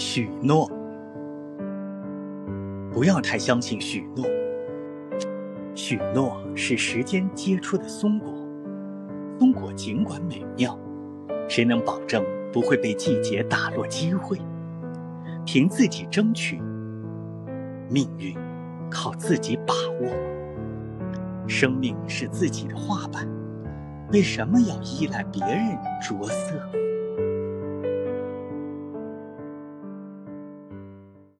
许诺。不要太相信许诺。许诺是时间结出的松果。松果尽管美妙谁能保证不会被季节打落机会？凭自己争取命运靠自己把握。生命是自己的画板为什么要依赖别人着色？